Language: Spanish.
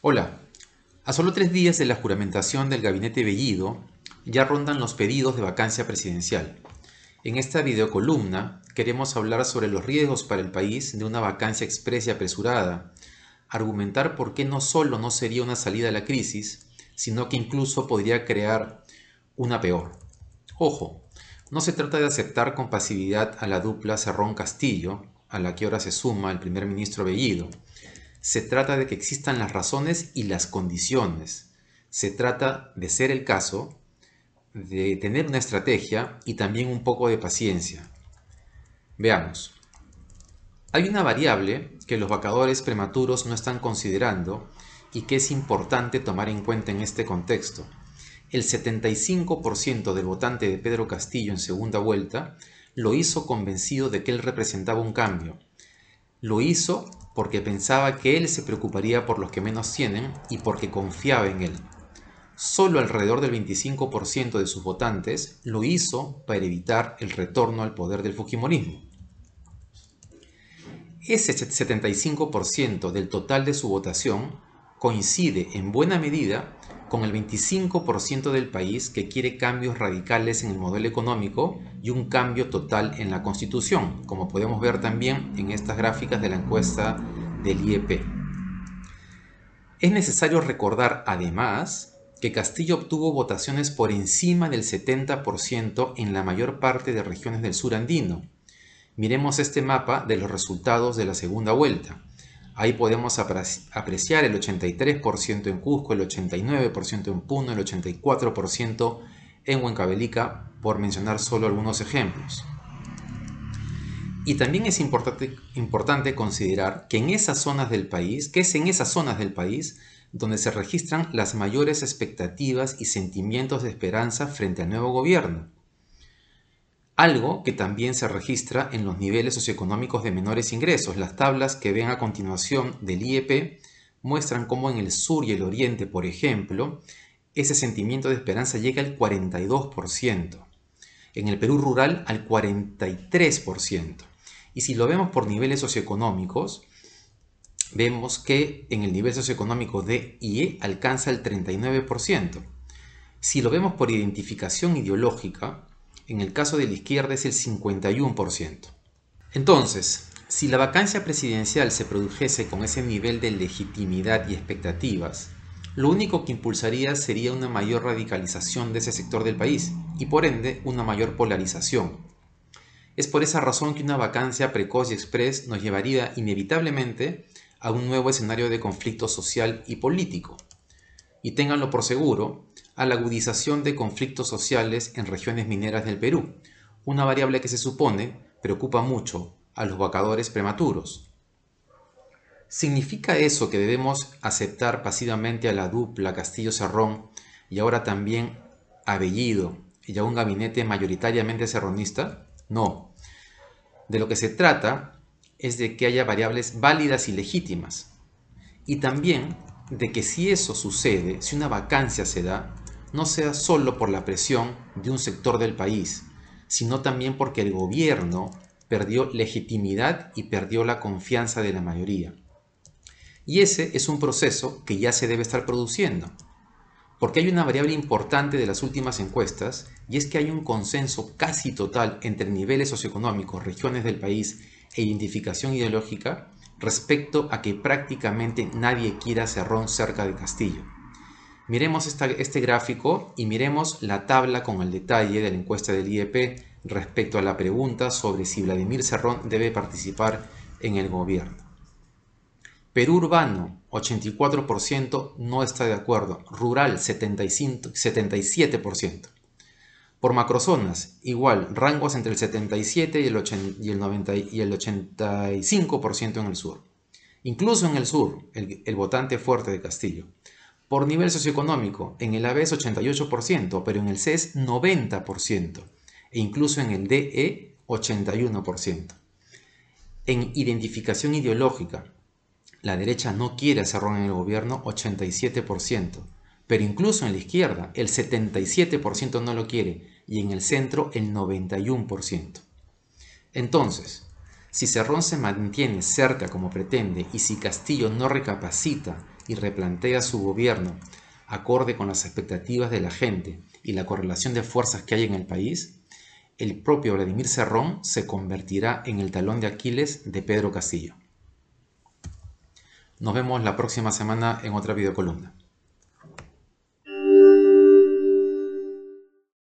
Hola, a solo tres días de la juramentación del gabinete Bellido, ya rondan los pedidos de vacancia presidencial. En esta videocolumna queremos hablar sobre los riesgos para el país de una vacancia expresa y apresurada, argumentar por qué no solo no sería una salida a la crisis, sino que incluso podría crear una peor. Ojo, no se trata de aceptar con pasividad a la dupla Cerrón-Castillo, a la que ahora se suma el primer ministro Bellido. Se trata de que existan las razones y las condiciones. Se trata de ser el caso de tener una estrategia y también un poco de paciencia. Veamos. Hay una variable que los vacadores prematuros no están considerando y que es importante tomar en cuenta en este contexto. El 75% del votante de Pedro Castillo en segunda vuelta lo hizo convencido de que él representaba un cambio. Lo hizo porque pensaba que él se preocuparía por los que menos tienen y porque confiaba en él solo alrededor del 25% de sus votantes lo hizo para evitar el retorno al poder del Fujimorismo. Ese 75% del total de su votación coincide en buena medida con el 25% del país que quiere cambios radicales en el modelo económico y un cambio total en la constitución, como podemos ver también en estas gráficas de la encuesta del IEP. Es necesario recordar además que Castillo obtuvo votaciones por encima del 70% en la mayor parte de regiones del sur andino. Miremos este mapa de los resultados de la segunda vuelta. Ahí podemos apreciar el 83% en Cusco, el 89% en Puno, el 84% en Huancavelica, por mencionar solo algunos ejemplos. Y también es importante, importante considerar que en esas zonas del país, que es en esas zonas del país donde se registran las mayores expectativas y sentimientos de esperanza frente al nuevo gobierno. Algo que también se registra en los niveles socioeconómicos de menores ingresos. Las tablas que ven a continuación del IEP muestran cómo en el sur y el oriente, por ejemplo, ese sentimiento de esperanza llega al 42%. En el Perú rural al 43%. Y si lo vemos por niveles socioeconómicos, vemos que en el nivel socioeconómico D y E alcanza el 39%. Si lo vemos por identificación ideológica, en el caso de la izquierda es el 51%. Entonces, si la vacancia presidencial se produjese con ese nivel de legitimidad y expectativas, lo único que impulsaría sería una mayor radicalización de ese sector del país y por ende una mayor polarización. Es por esa razón que una vacancia precoz y express nos llevaría inevitablemente a un nuevo escenario de conflicto social y político. Y ténganlo por seguro, a la agudización de conflictos sociales en regiones mineras del Perú, una variable que se supone preocupa mucho a los vacadores prematuros. ¿Significa eso que debemos aceptar pasivamente a la dupla Castillo-Cerrón y ahora también a Bellido y a un gabinete mayoritariamente serronista? No. De lo que se trata es de que haya variables válidas y legítimas. Y también de que si eso sucede, si una vacancia se da, no sea solo por la presión de un sector del país, sino también porque el gobierno perdió legitimidad y perdió la confianza de la mayoría. Y ese es un proceso que ya se debe estar produciendo, porque hay una variable importante de las últimas encuestas y es que hay un consenso casi total entre niveles socioeconómicos, regiones del país e identificación ideológica respecto a que prácticamente nadie quiera Cerrón cerca de Castillo. Miremos este gráfico y miremos la tabla con el detalle de la encuesta del IEP respecto a la pregunta sobre si Vladimir Cerrón debe participar en el gobierno. Perú urbano, 84% no está de acuerdo. Rural, 77%. Por macrozonas, igual, rangos entre el 77 y el, 90, y el 85% en el sur. Incluso en el sur, el, votante fuerte de Castillo. Por nivel socioeconómico, en el AB es 88%, pero en el C es 90%, e incluso en el DE 81%. En identificación ideológica, la derecha no quiere hacer en el gobierno 87%, pero incluso en la izquierda el 77% no lo quiere y en el centro el 91%. Entonces, si Cerrón se mantiene cerca como pretende y si Castillo no recapacita y replantea su gobierno acorde con las expectativas de la gente y la correlación de fuerzas que hay en el país, el propio Vladimir Cerrón se convertirá en el talón de Aquiles de Pedro Castillo. Nos vemos la próxima semana en otra videocolumna.